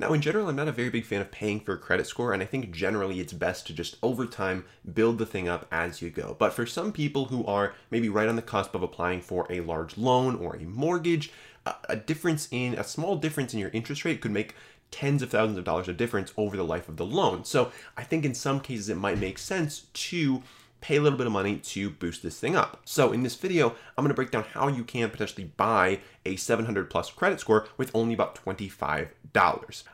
Now, in general, I'm not a very big fan of paying for a credit score, and I think generally it's best to just over time build the thing up as you go. But for some people who are maybe right on the cusp of applying for a large loan or a mortgage, a difference in a small difference in your interest rate could make tens of thousands of dollars of difference over the life of the loan. So I think in some cases it might make sense to pay a little bit of money to boost this thing up. So in this video, I'm gonna break down how you can potentially buy a 700 plus credit score with only about $25.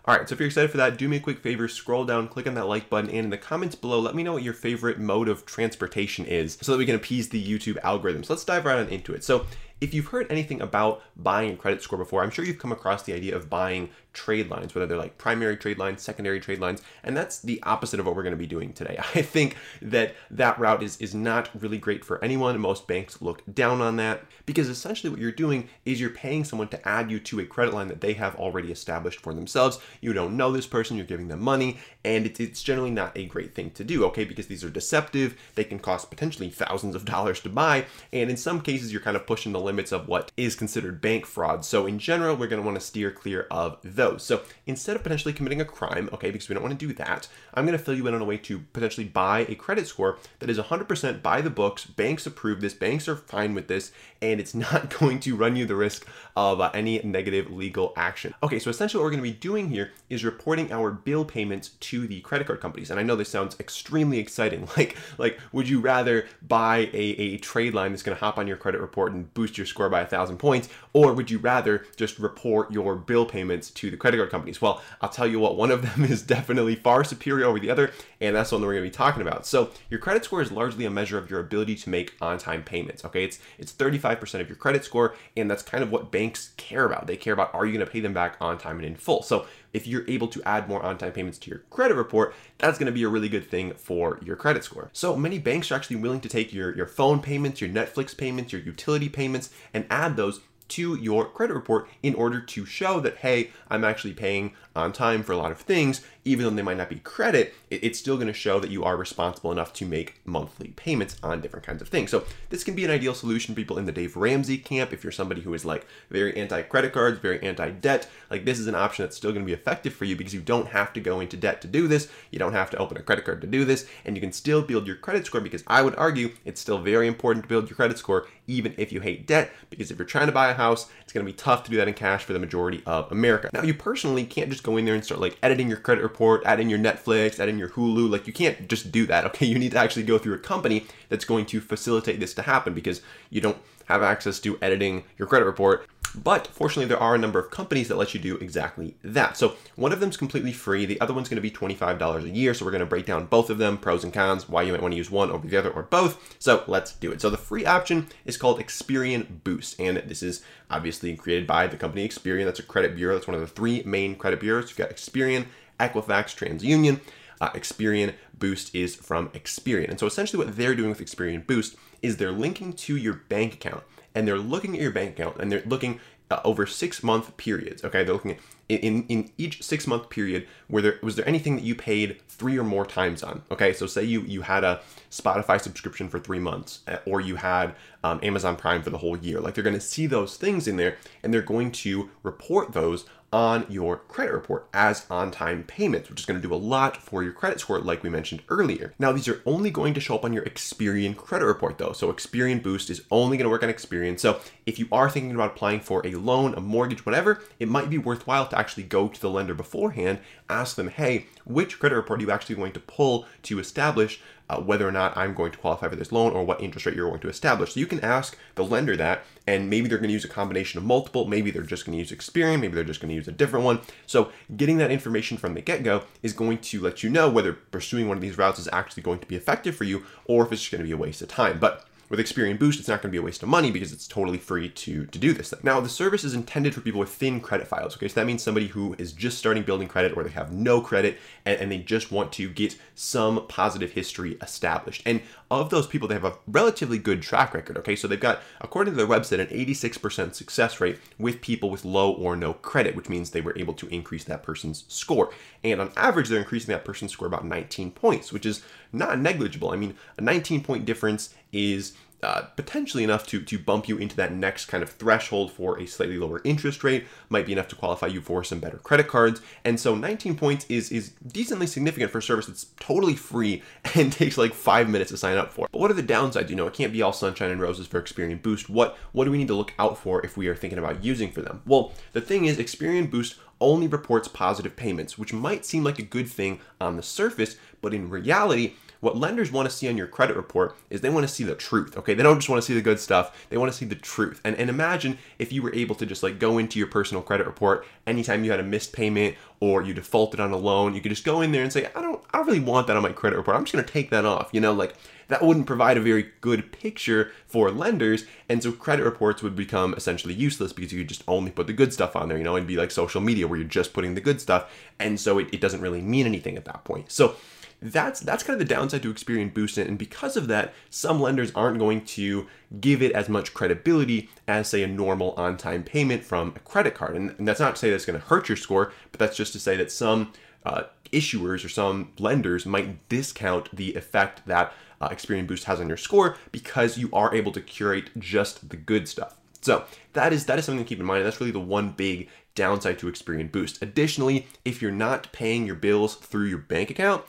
All right, so if you're excited for that, do me a quick favor, scroll down, click on that like button, and in the comments below, let me know what your favorite mode of transportation is so that we can appease the YouTube algorithm. So let's dive right on into it. So if you've heard anything about buying a credit score before, I'm sure you've come across the idea of buying trade lines, whether they're like primary trade lines, secondary trade lines, and that's the opposite of what we're going to be doing today. I think that that route is is not really great for anyone. Most banks look down on that because essentially what you're doing is you're paying someone to add you to a credit line that they have already established for themselves. You don't know this person, you're giving them money, and it's, it's generally not a great thing to do, okay? Because these are deceptive, they can cost potentially thousands of dollars to buy, and in some cases you're kind of pushing the limits of what is considered bank fraud. So in general, we're going to want to steer clear of those. So instead of potentially committing a crime, okay, because we don't want to do that, I'm going to fill you in on a way to potentially buy a credit score that is 100% by the books. Banks approve this, banks are fine with this, and it's not going to run you the risk of uh, any negative legal action. Okay, so essentially what we're going to be doing here is reporting our bill payments to the credit card companies. And I know this sounds extremely exciting. Like, like would you rather buy a, a trade line that's going to hop on your credit report and boost your score by a thousand points, or would you rather just report your bill payments to the credit card companies? Well, I'll tell you what, one of them is definitely far superior over the other, and that's what we're going to be talking about. So your credit score is largely a measure of your ability to make on-time payments. Okay, it's it's 35% of your credit score, and that's kind of what banks care about. They care about are you to pay them back on time and in full. So if you're able to add more on time payments to your credit report, that's going to be a really good thing for your credit score. So many banks are actually willing to take your, your phone payments, your Netflix payments, your utility payments, and add those to your credit report in order to show that, hey, I'm actually paying on time for a lot of things, even though they might not be credit, it's still to show that you are responsible enough to make monthly payments on different kinds of things. So this can be an ideal solution for people in the Dave Ramsey camp. If you're somebody who is like very anti-credit cards, very anti-debt, like this is an option that's still to be effective for you because you don't have to go into debt to do this. You don't have to open a credit card to do this, and you can still build your credit score because I would argue it's still very important to build your credit score even if you hate debt because if you're trying to buy a house, it's going to be tough to do that in cash for the majority of America. Now, you personally can't just go in there and start like editing your credit report, adding your Netflix, adding your Hulu. Like you can't just do that. Okay, you need to actually go through a company that's going to facilitate this to happen because you don't have access to editing your credit report but fortunately, there are a number of companies that let you do exactly that. So one of them is completely free. The other one's going to be $25 a year. So we're going to break down both of them, pros and cons, why you might want to use one over the other or both. So let's do it. So the free option is called Experian Boost. And this is obviously created by the company Experian. That's a credit bureau. That's one of the three main credit bureaus. You've got Experian, Equifax, TransUnion. Uh, Experian Boost is from Experian. And so essentially what they're doing with Experian Boost is they're linking to your bank account and they're looking at your bank account and they're looking uh, over six month periods. Okay, they're looking at in in each six month period where there was there anything that you paid three or more times on. Okay, so say you you had a Spotify subscription for three months, uh, or you had um, Amazon Prime for the whole year. Like they're going to see those things in there, and they're going to report those on your credit report as on time payments, which is going to do a lot for your credit score, like we mentioned earlier. Now, these are only going to show up on your Experian credit report, though. So, Experian Boost is only going to work on Experian. So, if you are thinking about applying for a loan, a mortgage, whatever, it might be worthwhile to actually go to the lender beforehand, ask them, hey, which credit report are you actually going to pull to establish uh, whether or not I'm going to qualify for this loan or what interest rate you're going to establish. So you can ask the lender that, and maybe they're going to use a combination of multiple, maybe they're just going to use Experian, maybe they're just going to use a different one. So getting that information from the get go is going to let you know whether pursuing one of these routes is actually going to be effective for you or if it's just going to be a waste of time. But with Experian Boost, it's not going to be a waste of money because it's totally free to, to do this thing. Now, the service is intended for people with thin credit files. Okay, so that means somebody who is just starting building credit or they have no credit and, and they just want to get some positive history established. And of those people, they have a relatively good track record. Okay, so they've got, according to their website, an 86% success rate with people with low or no credit, which means they were able to increase that person's score. And on average, they're increasing that person's score about 19 points, which is not negligible. I mean, a 19 point difference is uh, potentially enough to to bump you into that next kind of threshold for a slightly lower interest rate might be enough to qualify you for some better credit cards. And so 19 points is is decently significant for a service that's totally free and takes like five minutes to sign up for. But what are the downsides? You know it can't be all sunshine and roses for experian boost. What what do we need to look out for if we are thinking about using for them? Well the thing is experian boost only reports positive payments which might seem like a good thing on the surface but in reality what lenders want to see on your credit report is they want to see the truth. Okay, they don't just want to see the good stuff; they want to see the truth. And and imagine if you were able to just like go into your personal credit report anytime you had a missed payment or you defaulted on a loan, you could just go in there and say, I don't, I don't really want that on my credit report. I'm just going to take that off. You know, like that wouldn't provide a very good picture for lenders. And so credit reports would become essentially useless because you could just only put the good stuff on there, you know, it'd be like social media where you're just putting the good stuff. And so it, it doesn't really mean anything at that point. So that's that's kind of the downside to Experian Boost, and because of that, some lenders aren't going to give it as much credibility as say a normal on-time payment from a credit card. And, and that's not to say that's going to hurt your score, but that's just to say that some uh, issuers or some lenders might discount the effect that uh, Experian Boost has on your score because you are able to curate just the good stuff. So that is that is something to keep in mind. That's really the one big downside to Experian Boost. Additionally, if you're not paying your bills through your bank account,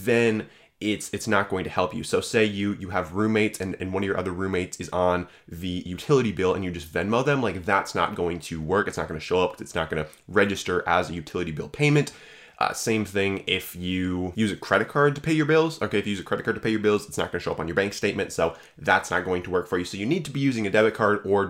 then it's it's not going to help you. So say you you have roommates and, and one of your other roommates is on the utility bill and you just Venmo them, like that's not going to work. It's not going to show up. It's not going to register as a utility bill payment. Uh, same thing if you use a credit card to pay your bills. Okay, if you use a credit card to pay your bills, it's not going to show up on your bank statement. So that's not going to work for you. So you need to be using a debit card or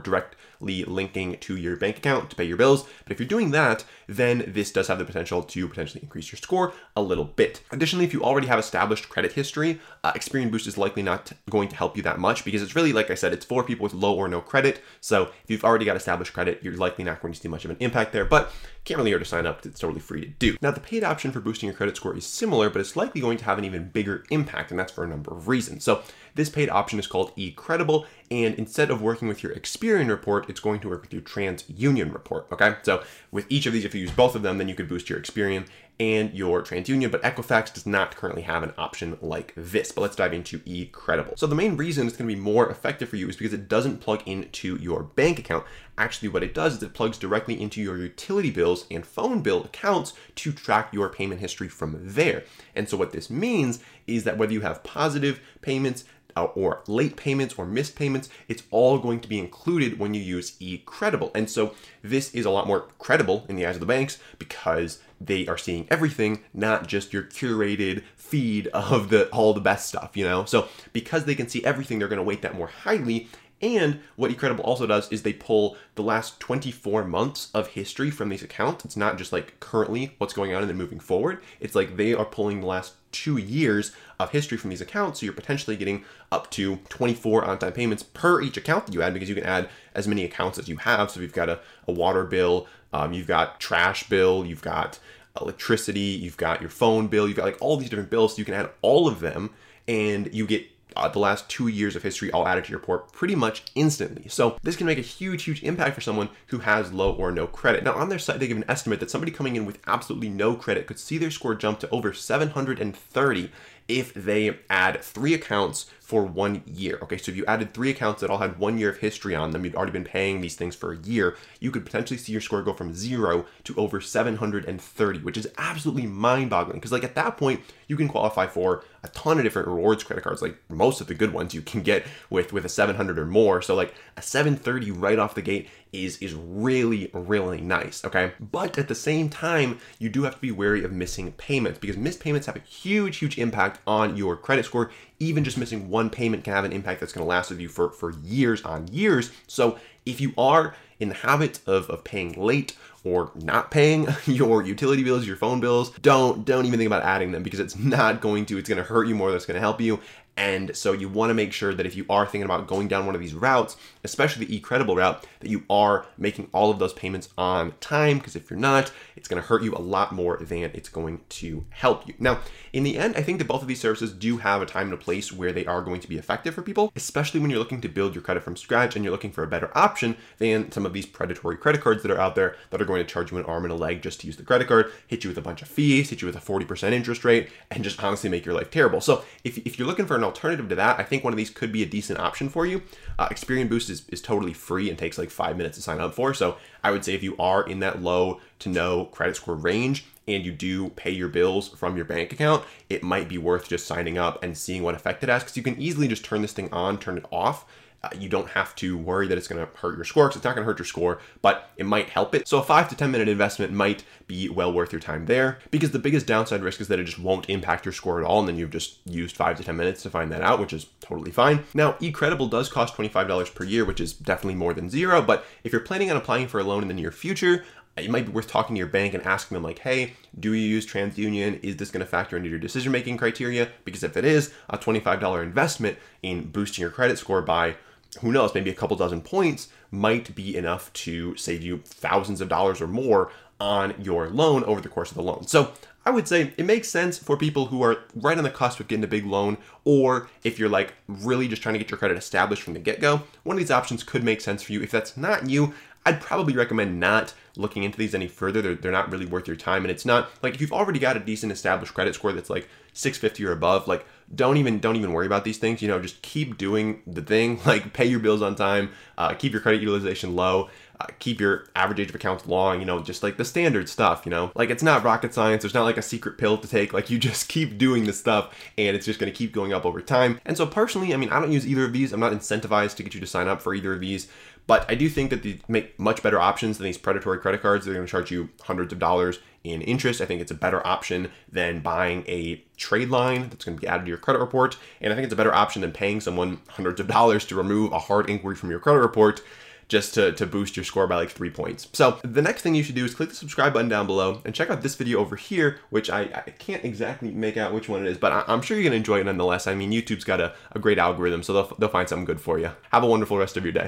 directly linking to your bank account to pay your bills. But if you're doing that, then this does have the potential to potentially increase your score a little bit. Additionally, if you already have established credit history, uh, Experian Boost is likely not going to help you that much because it's really, like I said, it's for people with low or no credit. So if you've already got established credit, you're likely not going to see much of an impact there, but can't really hurt to sign up it's totally free to do. Now, the paid option for boosting your credit score is similar, but it's likely going to have an even bigger impact, and that's for a number of reasons. So this paid option is called eCredable, and instead of working with your Experian report, it's going to work with your TransUnion report. Okay, so with each of these, if you use both of them, then you could boost your Experian and your TransUnion, but Equifax does not currently have an option like this. But let's dive into eCredable. So the main reason it's going to be more effective for you is because it doesn't plug into your bank account. Actually, what it does is it plugs directly into your utility bills and phone bill accounts to track your payment history from there. And so what this means is that whether you have positive payments, Uh, or late payments or missed payments, it's all going to be included when you use eCredable. And so this is a lot more credible in the eyes of the banks because they are seeing everything, not just your curated feed of the all the best stuff, you know? So because they can see everything, they're to weight that more highly and what eCredable also does is they pull the last 24 months of history from these accounts. It's not just like currently what's going on and then moving forward. It's like they are pulling the last two years of history from these accounts. So you're potentially getting up to 24 on time payments per each account that you add because you can add as many accounts as you have. So if you've got a, a water bill, um, you've got trash bill, you've got electricity, you've got your phone bill, you've got like all these different bills. So you can add all of them and you get uh, the last two years of history all added to your report pretty much instantly. So this can make a huge, huge impact for someone who has low or no credit. Now on their site, they give an estimate that somebody coming in with absolutely no credit could see their score jump to over 730 if they add three accounts for one year. Okay, so if you added three accounts that all had one year of history on them, you'd already been paying these things for a year, you could potentially see your score go from zero to over 730, which is absolutely mind boggling. Because, like, at that point, you can qualify for a ton of different rewards credit cards, like most of the good ones you can get with, with a 700 or more. So, like, a 730 right off the gate is is really really nice okay? But at the same time you do have to be wary of missing payments because missed payments have a huge huge impact on your credit score. Even just missing one payment can have an impact that's going to last with you for for years on years. So if you are in the habit of, of paying late or not paying your utility bills, your phone bills, don't don't even think about adding them because it's not going to. It's going to hurt you more than it's going to help you. And so you want to make sure that if you are thinking about going down one of these routes, especially the eCredable route, that you are making all of those payments on time. Because if you're not, it's going to hurt you a lot more than it's going to help you. Now, in the end, I think that both of these services do have a time and a place where they are going to be effective for people, especially when you're looking to build your credit from scratch and you're looking for a better option than some of these predatory credit cards that are out there that are going to charge you an arm and a leg just to use the credit card, hit you with a bunch of fees, hit you with a 40% interest rate, and just honestly make your life terrible. So if, if you're looking for an alternative to that, I think one of these could be a decent option for you. Uh, Experian Boost is, is totally free and takes like five minutes to sign up for. So I would say if you are in that low to no credit score range, and you do pay your bills from your bank account, it might be worth just signing up and seeing what effect it has because you can easily just turn this thing on, turn it off. Uh, you don't have to worry that it's going to hurt your score because it's not going to hurt your score, but it might help it. So a five to 10 minute investment might be well worth your time there because the biggest downside risk is that it just won't impact your score at all. And then you've just used five to 10 minutes to find that out, which is totally fine. Now, eCredable does cost $25 per year, which is definitely more than zero. But if you're planning on applying for a loan in the near future, it might be worth talking to your bank and asking them like, hey, do you use TransUnion? Is this going to factor into your decision making criteria? Because if it is, a $25 investment in boosting your credit score by who knows, maybe a couple dozen points might be enough to save you thousands of dollars or more on your loan over the course of the loan. So I would say it makes sense for people who are right on the cusp of getting a big loan, or if you're like really just trying to get your credit established from the get go, one of these options could make sense for you. If that's not you, I'd probably recommend not looking into these any further. They're, they're not really worth your time. And it's not like if you've already got a decent established credit score that's like 650 or above, like don't even don't even worry about these things. You know, just keep doing the thing. Like pay your bills on time, uh, keep your credit utilization low. Uh, keep your average age of accounts long, you know, just like the standard stuff, you know? Like it's not rocket science, there's not like a secret pill to take. Like you just keep doing this stuff and it's just gonna keep going up over time. And so personally, I mean, I don't use either of these. I'm not incentivized to get you to sign up for either of these. But I do think that they make much better options than these predatory credit cards. They're going to charge you hundreds of dollars in interest. I think it's a better option than buying a trade line that's going to be added to your credit report. And I think it's a better option than paying someone hundreds of dollars to remove a hard inquiry from your credit report just to, to boost your score by like three points. So the next thing you should do is click the subscribe button down below and check out this video over here, which I, I can't exactly make out which one it is, but I, am sure you're gonna enjoy it nonetheless. I mean, YouTube's got a, a great algorithm, so they'll, they'll find something good for you. Have a wonderful rest of your day.